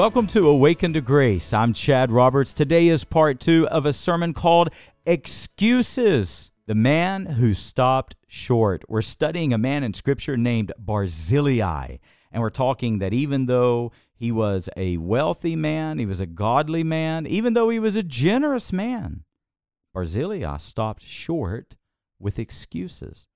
Welcome to Awaken to Grace. I'm Chad Roberts. Today is part two of a sermon called Excuses The Man Who Stopped Short. We're studying a man in Scripture named Barzillai, and we're talking that even though he was a wealthy man, he was a godly man, even though he was a generous man, Barzillai stopped short with excuses.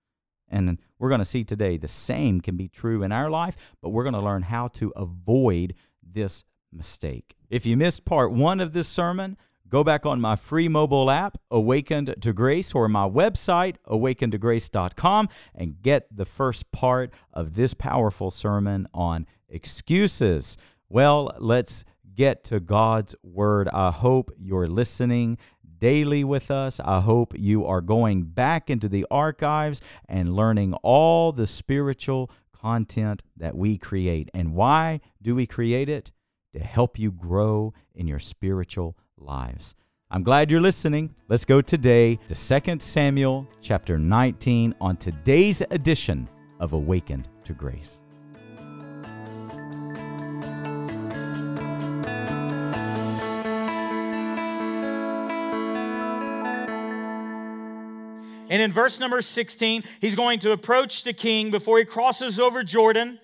And we're going to see today the same can be true in our life, but we're going to learn how to avoid this mistake. If you missed part one of this sermon, go back on my free mobile app, Awakened to Grace, or my website, awakenedtograce.com, and get the first part of this powerful sermon on excuses. Well, let's get to God's Word. I hope you're listening daily with us. I hope you are going back into the archives and learning all the spiritual content that we create. And why do we create it? To help you grow in your spiritual lives. I'm glad you're listening. Let's go today to 2 Samuel chapter 19 on today's edition of Awakened to Grace. And in verse number 16, he's going to approach the king before he crosses over Jordan.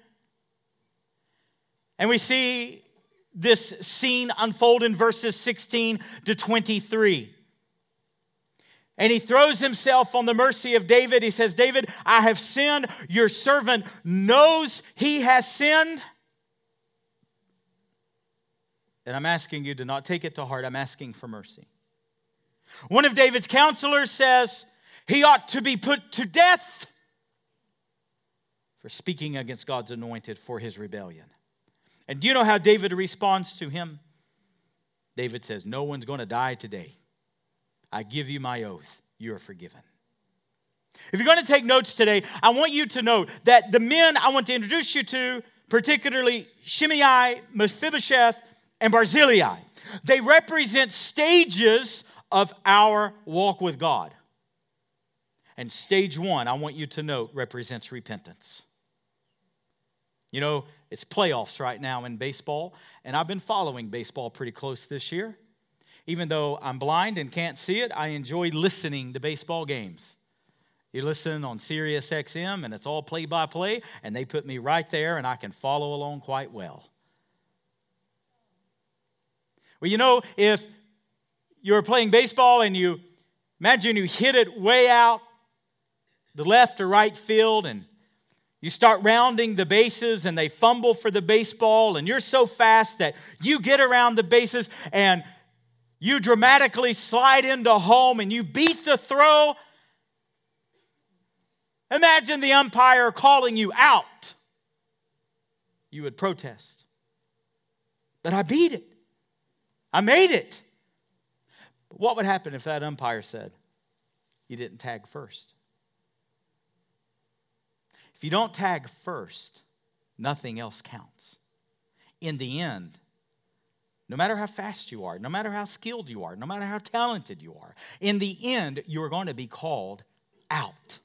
And we see this scene unfold in verses 16 to 23. And he throws himself on the mercy of David. He says, David, I have sinned. Your servant knows he has sinned. And I'm asking you to not take it to heart. I'm asking for mercy. One of David's counselors says, he ought to be put to death for speaking against God's anointed for his rebellion. And do you know how David responds to him? David says, No one's going to die today. I give you my oath, you are forgiven. If you're going to take notes today, I want you to know that the men I want to introduce you to, particularly Shimei, Mephibosheth, and Barzillai, they represent stages of our walk with God. And stage one, I want you to note, represents repentance. You know, it's playoffs right now in baseball, and I've been following baseball pretty close this year. Even though I'm blind and can't see it, I enjoy listening to baseball games. You listen on Sirius XM, and it's all play by play, and they put me right there, and I can follow along quite well. Well, you know, if you're playing baseball and you imagine you hit it way out the left or right field and you start rounding the bases and they fumble for the baseball and you're so fast that you get around the bases and you dramatically slide into home and you beat the throw. Imagine the umpire calling you out. You would protest. But I beat it. I made it. But what would happen if that umpire said, You didn't tag first? If you don't tag first, nothing else counts. In the end, no matter how fast you are, no matter how skilled you are, no matter how talented you are, in the end, you are going to be called out.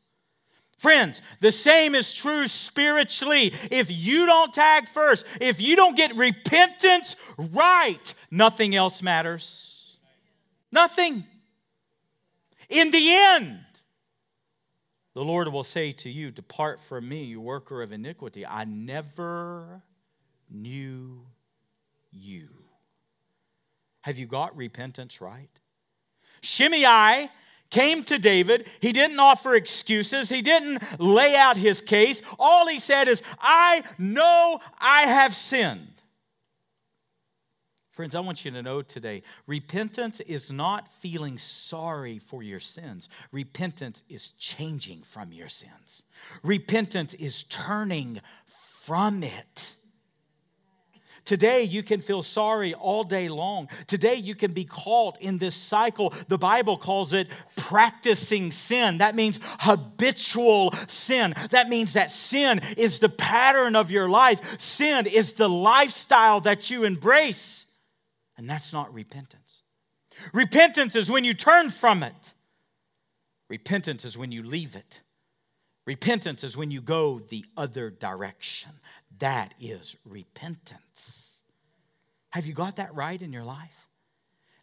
Friends, the same is true spiritually. If you don't tag first, if you don't get repentance right, nothing else matters. Nothing. In the end, the Lord will say to you, Depart from me, you worker of iniquity. I never knew you. Have you got repentance right? Shimei came to David. He didn't offer excuses, he didn't lay out his case. All he said is, I know I have sinned. Friends, I want you to know today repentance is not feeling sorry for your sins. Repentance is changing from your sins. Repentance is turning from it. Today, you can feel sorry all day long. Today, you can be caught in this cycle. The Bible calls it practicing sin. That means habitual sin. That means that sin is the pattern of your life, sin is the lifestyle that you embrace. And that's not repentance. Repentance is when you turn from it. Repentance is when you leave it. Repentance is when you go the other direction. That is repentance. Have you got that right in your life?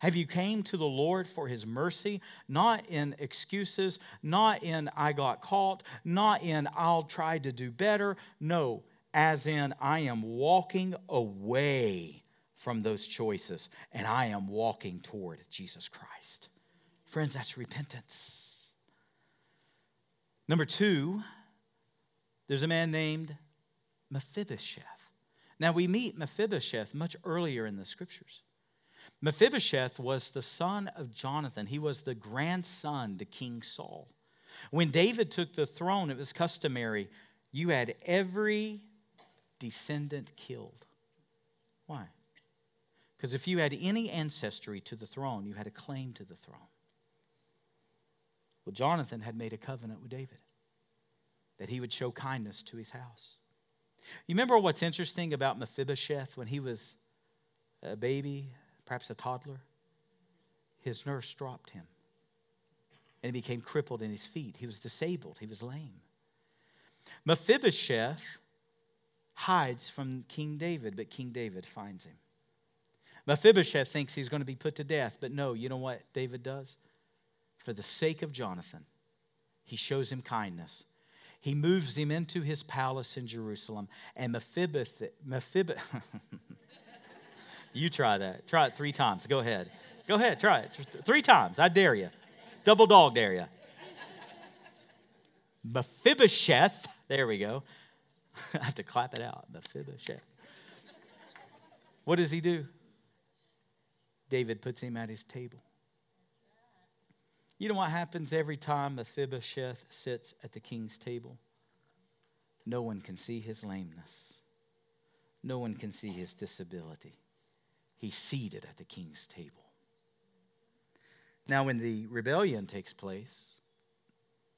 Have you came to the Lord for his mercy, not in excuses, not in I got caught, not in I'll try to do better. No, as in I am walking away from those choices and I am walking toward Jesus Christ. Friends, that's repentance. Number two, there's a man named Mephibosheth. Now, we meet Mephibosheth much earlier in the scriptures. Mephibosheth was the son of Jonathan, he was the grandson to King Saul. When David took the throne, it was customary. You had every descendant killed. Why? Because if you had any ancestry to the throne, you had a claim to the throne. Well, Jonathan had made a covenant with David that he would show kindness to his house. You remember what's interesting about Mephibosheth when he was a baby, perhaps a toddler? His nurse dropped him and he became crippled in his feet. He was disabled, he was lame. Mephibosheth hides from King David, but King David finds him. Mephibosheth thinks he's going to be put to death, but no, you know what David does? For the sake of Jonathan, he shows him kindness he moves him into his palace in Jerusalem. And Mephibosheth, Mephibosheth you try that. Try it three times. Go ahead. Go ahead, try it. Three times. I dare you. Double dog dare you. Mephibosheth, there we go. I have to clap it out. Mephibosheth. What does he do? David puts him at his table. You know what happens every time Mephibosheth sits at the king's table? No one can see his lameness, no one can see his disability. He's seated at the king's table. Now, when the rebellion takes place,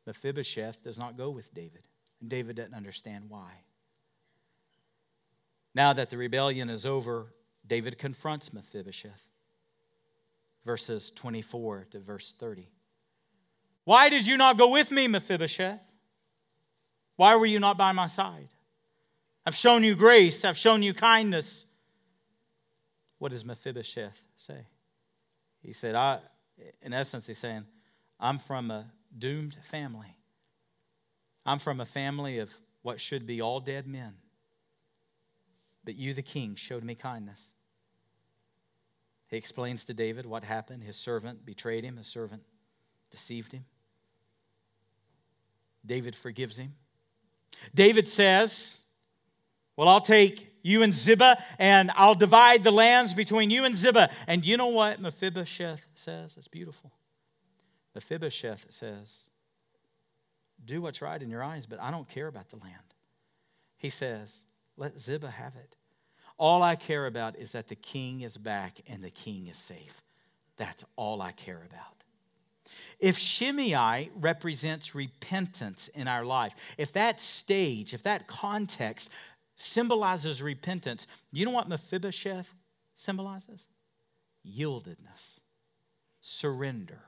Mephibosheth does not go with David, and David doesn't understand why. Now that the rebellion is over, David confronts Mephibosheth. Verses 24 to verse 30. Why did you not go with me, Mephibosheth? Why were you not by my side? I've shown you grace, I've shown you kindness. What does Mephibosheth say? He said, I, in essence, he's saying, I'm from a doomed family. I'm from a family of what should be all dead men. But you, the king, showed me kindness. He explains to David what happened. His servant betrayed him, his servant deceived him. David forgives him. David says, Well, I'll take you and Ziba, and I'll divide the lands between you and Ziba. And you know what Mephibosheth says? It's beautiful. Mephibosheth says, Do what's right in your eyes, but I don't care about the land. He says, Let Ziba have it. All I care about is that the king is back and the king is safe. That's all I care about. If Shimei represents repentance in our life, if that stage, if that context symbolizes repentance, you know what Mephibosheth symbolizes? Yieldedness, surrender.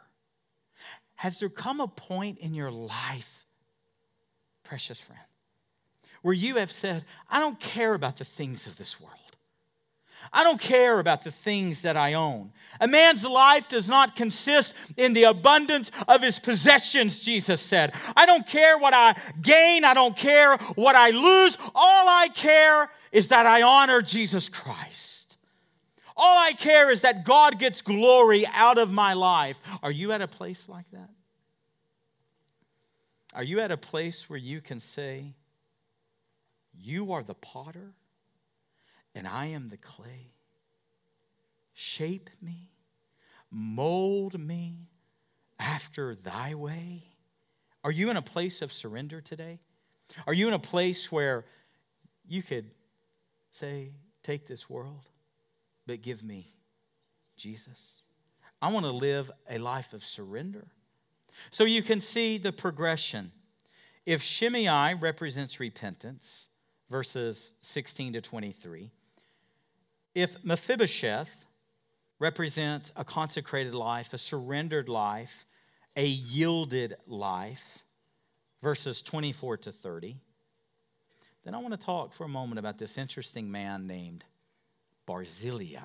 Has there come a point in your life, precious friend, where you have said, I don't care about the things of this world? I don't care about the things that I own. A man's life does not consist in the abundance of his possessions, Jesus said. I don't care what I gain, I don't care what I lose. All I care is that I honor Jesus Christ. All I care is that God gets glory out of my life. Are you at a place like that? Are you at a place where you can say, You are the potter? And I am the clay. Shape me, mold me after thy way. Are you in a place of surrender today? Are you in a place where you could say, Take this world, but give me Jesus? I want to live a life of surrender. So you can see the progression. If Shimei represents repentance, verses 16 to 23, if Mephibosheth represents a consecrated life, a surrendered life, a yielded life, verses 24 to 30, then I want to talk for a moment about this interesting man named Barzillai.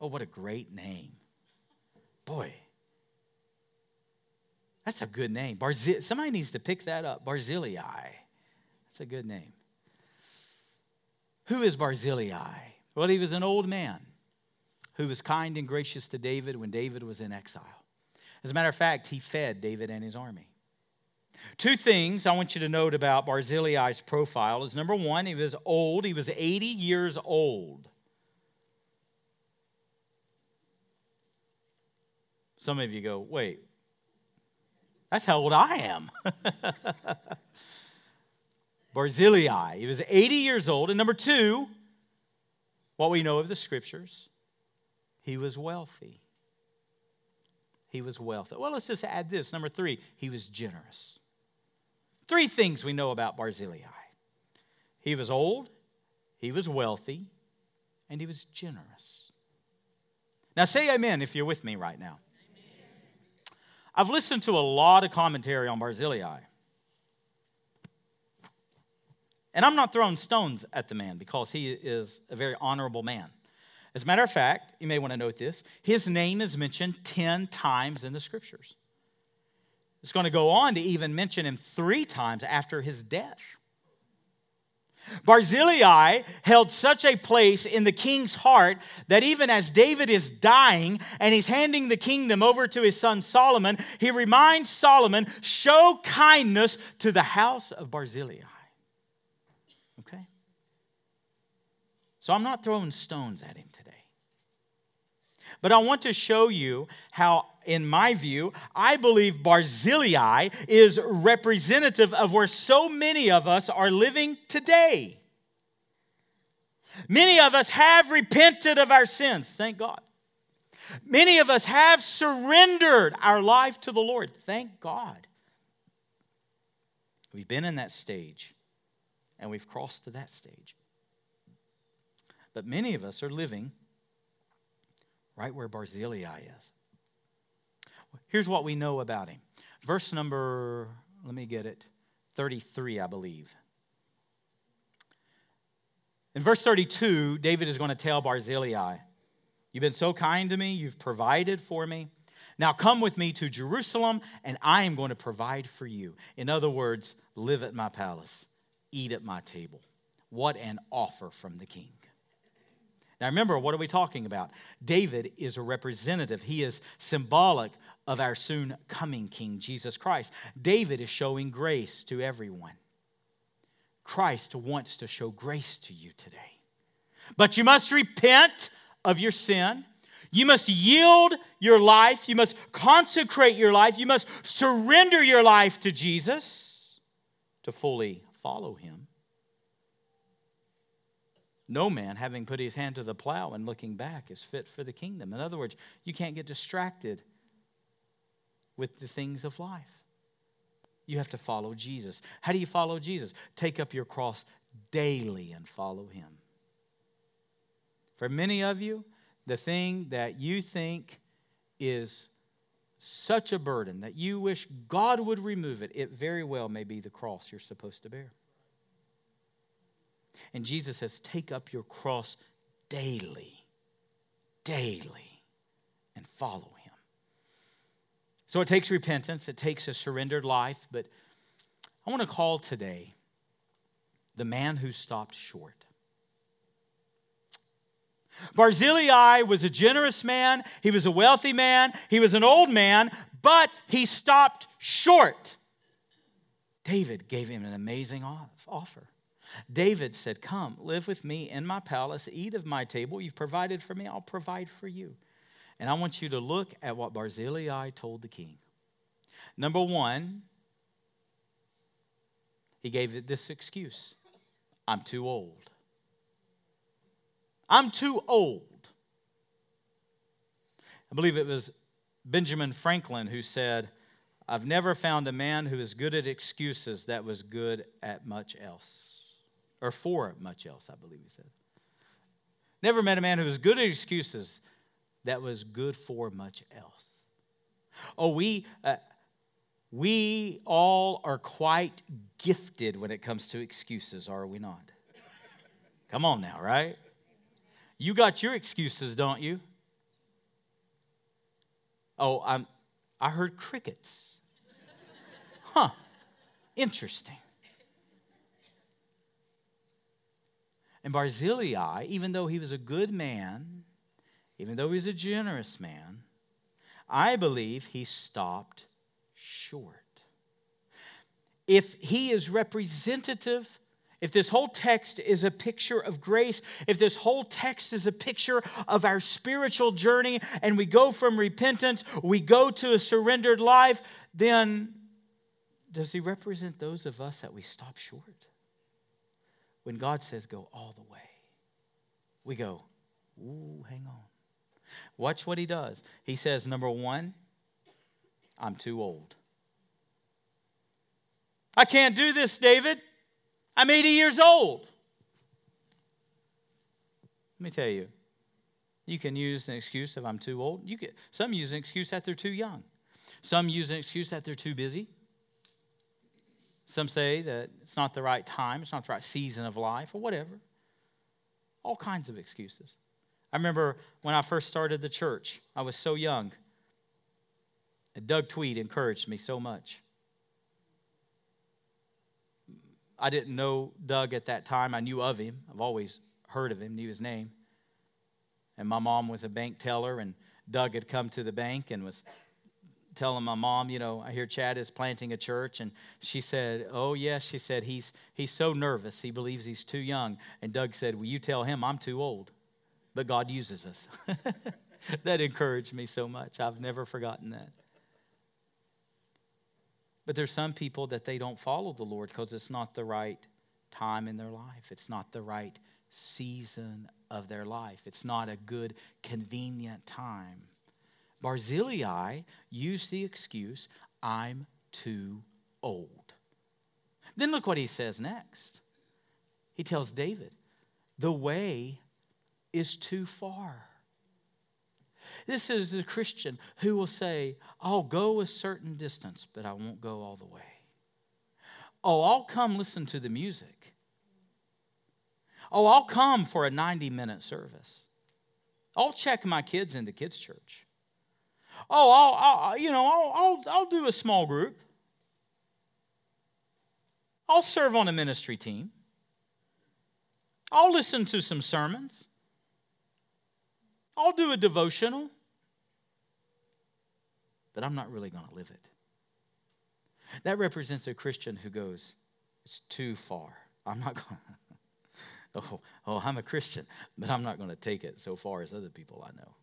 Oh, what a great name. Boy, that's a good name. Barzillai. Somebody needs to pick that up. Barzillai. That's a good name. Who is Barzillai? Well, he was an old man who was kind and gracious to David when David was in exile. As a matter of fact, he fed David and his army. Two things I want you to note about Barzillai's profile is number one, he was old, he was 80 years old. Some of you go, wait, that's how old I am. Barzillai, he was 80 years old. And number two, what we know of the scriptures, he was wealthy. He was wealthy. Well, let's just add this. Number three, he was generous. Three things we know about Barzillai he was old, he was wealthy, and he was generous. Now, say amen if you're with me right now. I've listened to a lot of commentary on Barzillai. And I'm not throwing stones at the man because he is a very honorable man. As a matter of fact, you may want to note this his name is mentioned 10 times in the scriptures. It's going to go on to even mention him three times after his death. Barzillai held such a place in the king's heart that even as David is dying and he's handing the kingdom over to his son Solomon, he reminds Solomon, show kindness to the house of Barzillai. So I'm not throwing stones at him today. But I want to show you how, in my view, I believe Barzillai is representative of where so many of us are living today. Many of us have repented of our sins, thank God. Many of us have surrendered our life to the Lord, thank God. We've been in that stage and we've crossed to that stage. But many of us are living right where Barzillai is. Here's what we know about him. Verse number, let me get it, 33, I believe. In verse 32, David is going to tell Barzillai, You've been so kind to me, you've provided for me. Now come with me to Jerusalem, and I am going to provide for you. In other words, live at my palace, eat at my table. What an offer from the king. Now remember, what are we talking about? David is a representative, he is symbolic of our soon coming King, Jesus Christ. David is showing grace to everyone. Christ wants to show grace to you today. But you must repent of your sin. You must yield your life. You must consecrate your life. You must surrender your life to Jesus to fully follow him. No man, having put his hand to the plow and looking back, is fit for the kingdom. In other words, you can't get distracted with the things of life. You have to follow Jesus. How do you follow Jesus? Take up your cross daily and follow him. For many of you, the thing that you think is such a burden that you wish God would remove it, it very well may be the cross you're supposed to bear. And Jesus says, Take up your cross daily, daily, and follow him. So it takes repentance, it takes a surrendered life, but I want to call today the man who stopped short. Barzillai was a generous man, he was a wealthy man, he was an old man, but he stopped short. David gave him an amazing offer. David said, Come, live with me in my palace, eat of my table. You've provided for me, I'll provide for you. And I want you to look at what Barzillai told the king. Number one, he gave it this excuse I'm too old. I'm too old. I believe it was Benjamin Franklin who said, I've never found a man who is good at excuses that was good at much else or for much else, I believe he said. Never met a man who was good at excuses that was good for much else. Oh, we, uh, we all are quite gifted when it comes to excuses, are we not? Come on now, right? You got your excuses, don't you? Oh, I'm, I heard crickets. Huh, interesting. And Barzillai, even though he was a good man, even though he was a generous man, I believe he stopped short. If he is representative, if this whole text is a picture of grace, if this whole text is a picture of our spiritual journey, and we go from repentance, we go to a surrendered life, then does he represent those of us that we stop short? When God says go all the way, we go, ooh, hang on. Watch what he does. He says, number one, I'm too old. I can't do this, David. I'm 80 years old. Let me tell you, you can use an excuse if I'm too old. You can, some use an excuse that they're too young. Some use an excuse that they're too busy. Some say that it's not the right time, it's not the right season of life, or whatever. All kinds of excuses. I remember when I first started the church, I was so young. And Doug Tweed encouraged me so much. I didn't know Doug at that time. I knew of him. I've always heard of him, knew his name. And my mom was a bank teller, and Doug had come to the bank and was telling my mom, you know, I hear Chad is planting a church. And she said, Oh, yes. She said, He's, he's so nervous. He believes he's too young. And Doug said, "Well, you tell him I'm too old? But God uses us. that encouraged me so much. I've never forgotten that. But there's some people that they don't follow the Lord because it's not the right time in their life. It's not the right season of their life. It's not a good, convenient time. Barzillai used the excuse, I'm too old. Then look what he says next. He tells David, the way is too far. This is a Christian who will say, I'll go a certain distance, but I won't go all the way. Oh, I'll come listen to the music. Oh, I'll come for a 90 minute service. I'll check my kids into kids' church. Oh, I'll, I'll you know, I'll, I'll, I'll do a small group. I'll serve on a ministry team. I'll listen to some sermons. I'll do a devotional but I'm not really going to live it. That represents a Christian who goes, it's too far. I'm not going oh, oh, I'm a Christian, but I'm not going to take it so far as other people I know.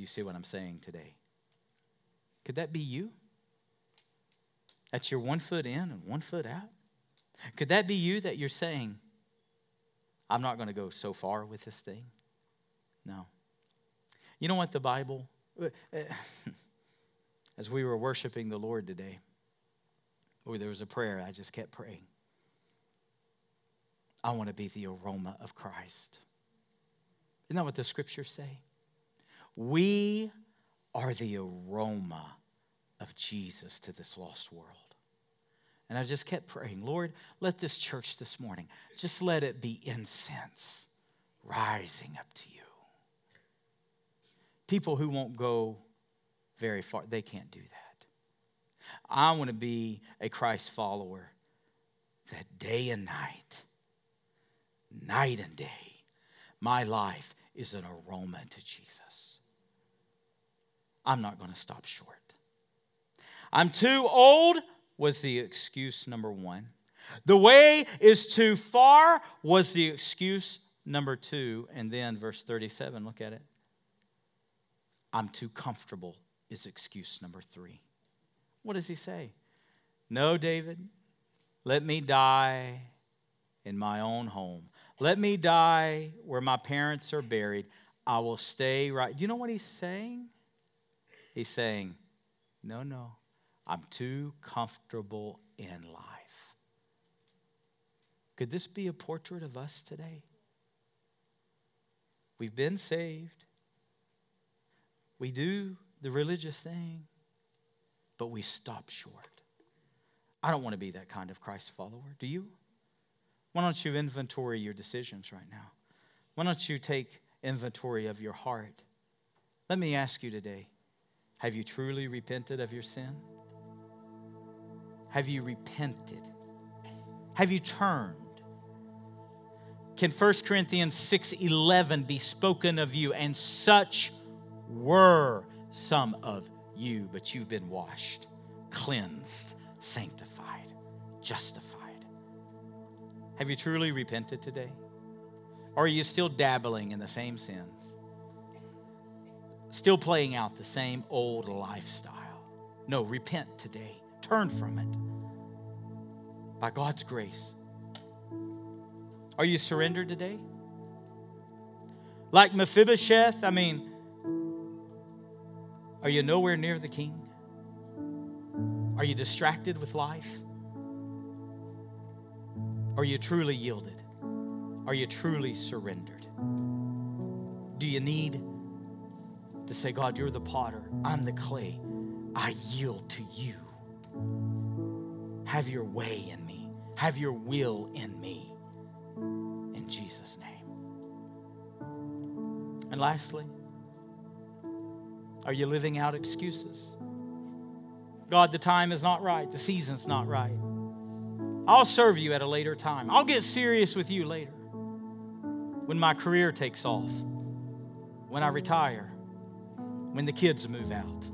Do you see what I'm saying today? Could that be you? That's your one foot in and one foot out? Could that be you that you're saying, I'm not going to go so far with this thing? No. You know what the Bible. Uh, as we were worshiping the Lord today, or there was a prayer, I just kept praying. I want to be the aroma of Christ. Isn't that what the scriptures say? We are the aroma of Jesus to this lost world. And I just kept praying, Lord, let this church this morning, just let it be incense rising up to you. People who won't go very far. They can't do that. I want to be a Christ follower that day and night, night and day, my life is an aroma to Jesus. I'm not going to stop short. I'm too old was the excuse number one. The way is too far was the excuse number two. And then verse 37, look at it. I'm too comfortable is excuse number three. What does he say? No, David, let me die in my own home. Let me die where my parents are buried. I will stay right. Do you know what he's saying? He's saying, No, no, I'm too comfortable in life. Could this be a portrait of us today? We've been saved. We do the religious thing, but we stop short. I don't want to be that kind of Christ follower. Do you? Why don't you inventory your decisions right now? Why don't you take inventory of your heart? Let me ask you today have you truly repented of your sin? Have you repented? Have you turned? Can 1 Corinthians 6:11 be spoken of you and such were some of you but you've been washed, cleansed, sanctified, justified. Have you truly repented today? Or are you still dabbling in the same sins? Still playing out the same old lifestyle? No, repent today. Turn from it. By God's grace. Are you surrendered today? Like Mephibosheth, I mean, are you nowhere near the king? Are you distracted with life? Are you truly yielded? Are you truly surrendered? Do you need to say, God, you're the potter, I'm the clay, I yield to you? Have your way in me, have your will in me. In Jesus' name. And lastly, are you living out excuses? God, the time is not right, the season's not right. I'll serve you at a later time. I'll get serious with you later. When my career takes off, when I retire, when the kids move out,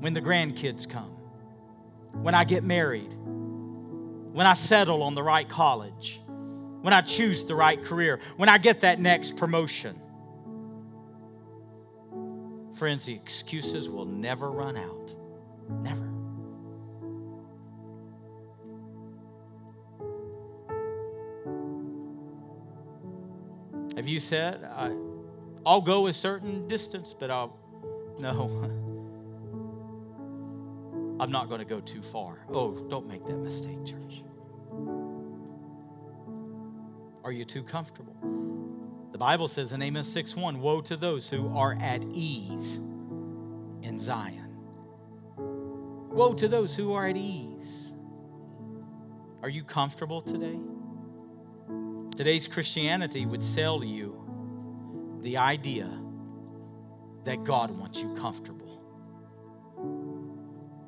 when the grandkids come, when I get married, when I settle on the right college, when I choose the right career, when I get that next promotion. Friends, the excuses will never run out. Never. Have you said, I'll go a certain distance, but I'll, no, I'm not going to go too far. Oh, don't make that mistake, church. Are you too comfortable? The Bible says in Amos 6 1, Woe to those who are at ease in Zion. Woe to those who are at ease. Are you comfortable today? Today's Christianity would sell you the idea that God wants you comfortable.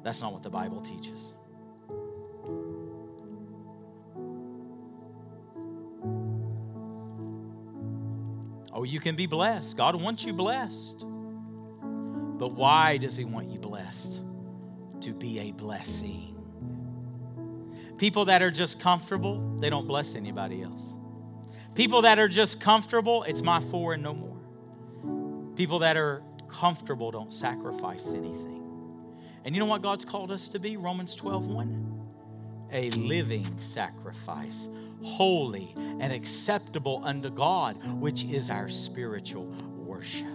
That's not what the Bible teaches. Oh, you can be blessed. God wants you blessed. But why does He want you blessed? To be a blessing. People that are just comfortable, they don't bless anybody else. People that are just comfortable, it's my four and no more. People that are comfortable don't sacrifice anything. And you know what God's called us to be? Romans 12 1 a living sacrifice, holy and acceptable unto God, which is our spiritual worship.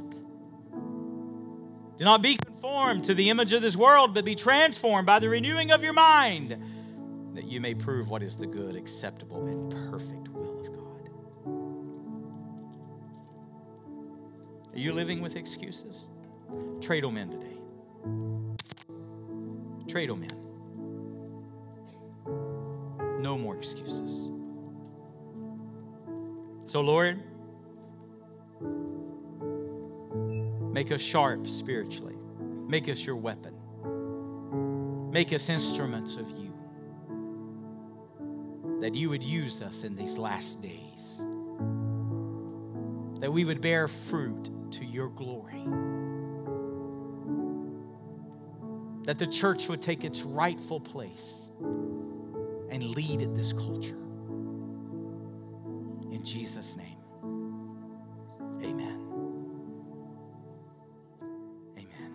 Do not be conformed to the image of this world, but be transformed by the renewing of your mind, that you may prove what is the good, acceptable, and perfect will Are you living with excuses? Trade them in today. Trade them in. No more excuses. So, Lord, make us sharp spiritually. Make us your weapon. Make us instruments of you. That you would use us in these last days. That we would bear fruit to your glory. That the church would take its rightful place and lead in this culture. In Jesus' name, amen. Amen.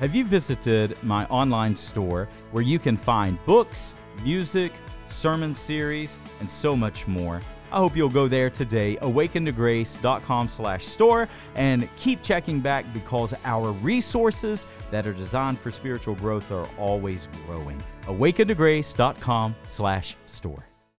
Have you visited my online store where you can find books, music, sermon series, and so much more? I hope you'll go there today, awakentograce.com slash store, and keep checking back because our resources that are designed for spiritual growth are always growing. awakentograce.com slash store.